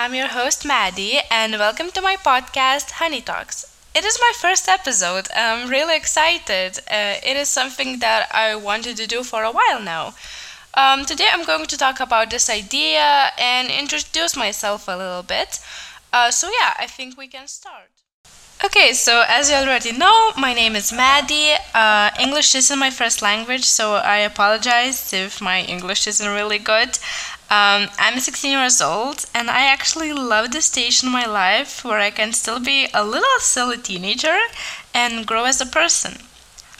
I'm your host, Maddie, and welcome to my podcast, Honey Talks. It is my first episode. I'm really excited. Uh, it is something that I wanted to do for a while now. Um, today, I'm going to talk about this idea and introduce myself a little bit. Uh, so, yeah, I think we can start. Okay, so as you already know, my name is Maddie. Uh, English isn't my first language, so I apologize if my English isn't really good. Um, I'm 16 years old, and I actually love the stage in my life where I can still be a little silly teenager and grow as a person.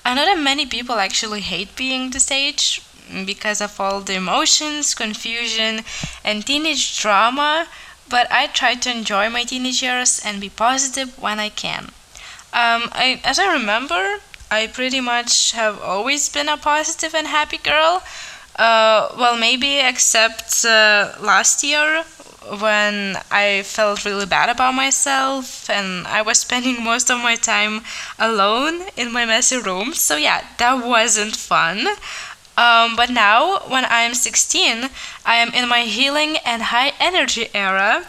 I know that many people actually hate being the stage because of all the emotions, confusion, and teenage drama, but I try to enjoy my teenage years and be positive when I can. Um, I, as I remember, I pretty much have always been a positive and happy girl uh, well, maybe except uh, last year when I felt really bad about myself and I was spending most of my time alone in my messy room. So, yeah, that wasn't fun. Um, but now, when I'm 16, I am in my healing and high energy era.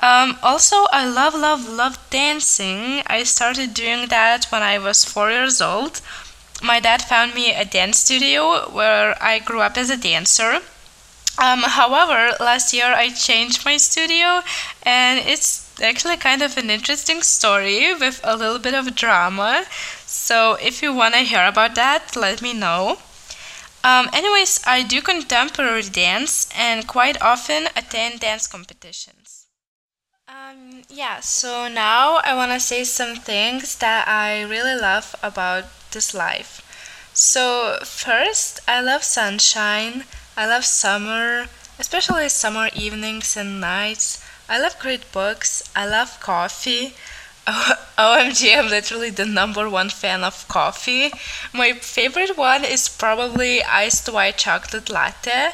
Um, also, I love, love, love dancing. I started doing that when I was four years old my dad found me a dance studio where I grew up as a dancer. Um, however, last year I changed my studio, and it's actually kind of an interesting story with a little bit of drama. So, if you want to hear about that, let me know. Um, anyways, I do contemporary dance and quite often attend dance competitions. Um, yeah, so now I want to say some things that I really love about this life. So, first, I love sunshine, I love summer, especially summer evenings and nights. I love great books, I love coffee. OMG, I'm literally the number one fan of coffee. My favorite one is probably iced white chocolate latte.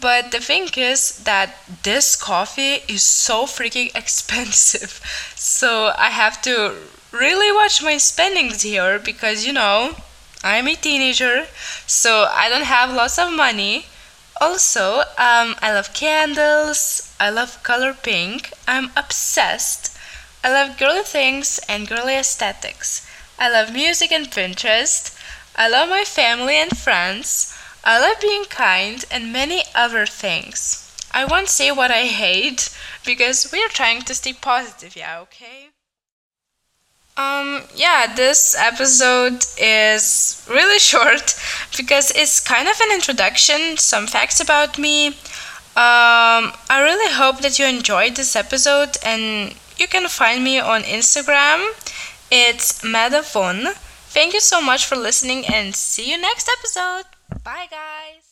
But the thing is that this coffee is so freaking expensive. So I have to really watch my spendings here because you know I'm a teenager, so I don't have lots of money. Also, um, I love candles, I love color pink, I'm obsessed. I love girly things and girly aesthetics. I love music and Pinterest. I love my family and friends. I love being kind and many other things. I won't say what I hate because we are trying to stay positive, yeah, okay? Um, yeah, this episode is really short because it's kind of an introduction, some facts about me. Um, I really hope that you enjoyed this episode and you can find me on Instagram. It's Madavon. Thank you so much for listening and see you next episode. Bye, guys.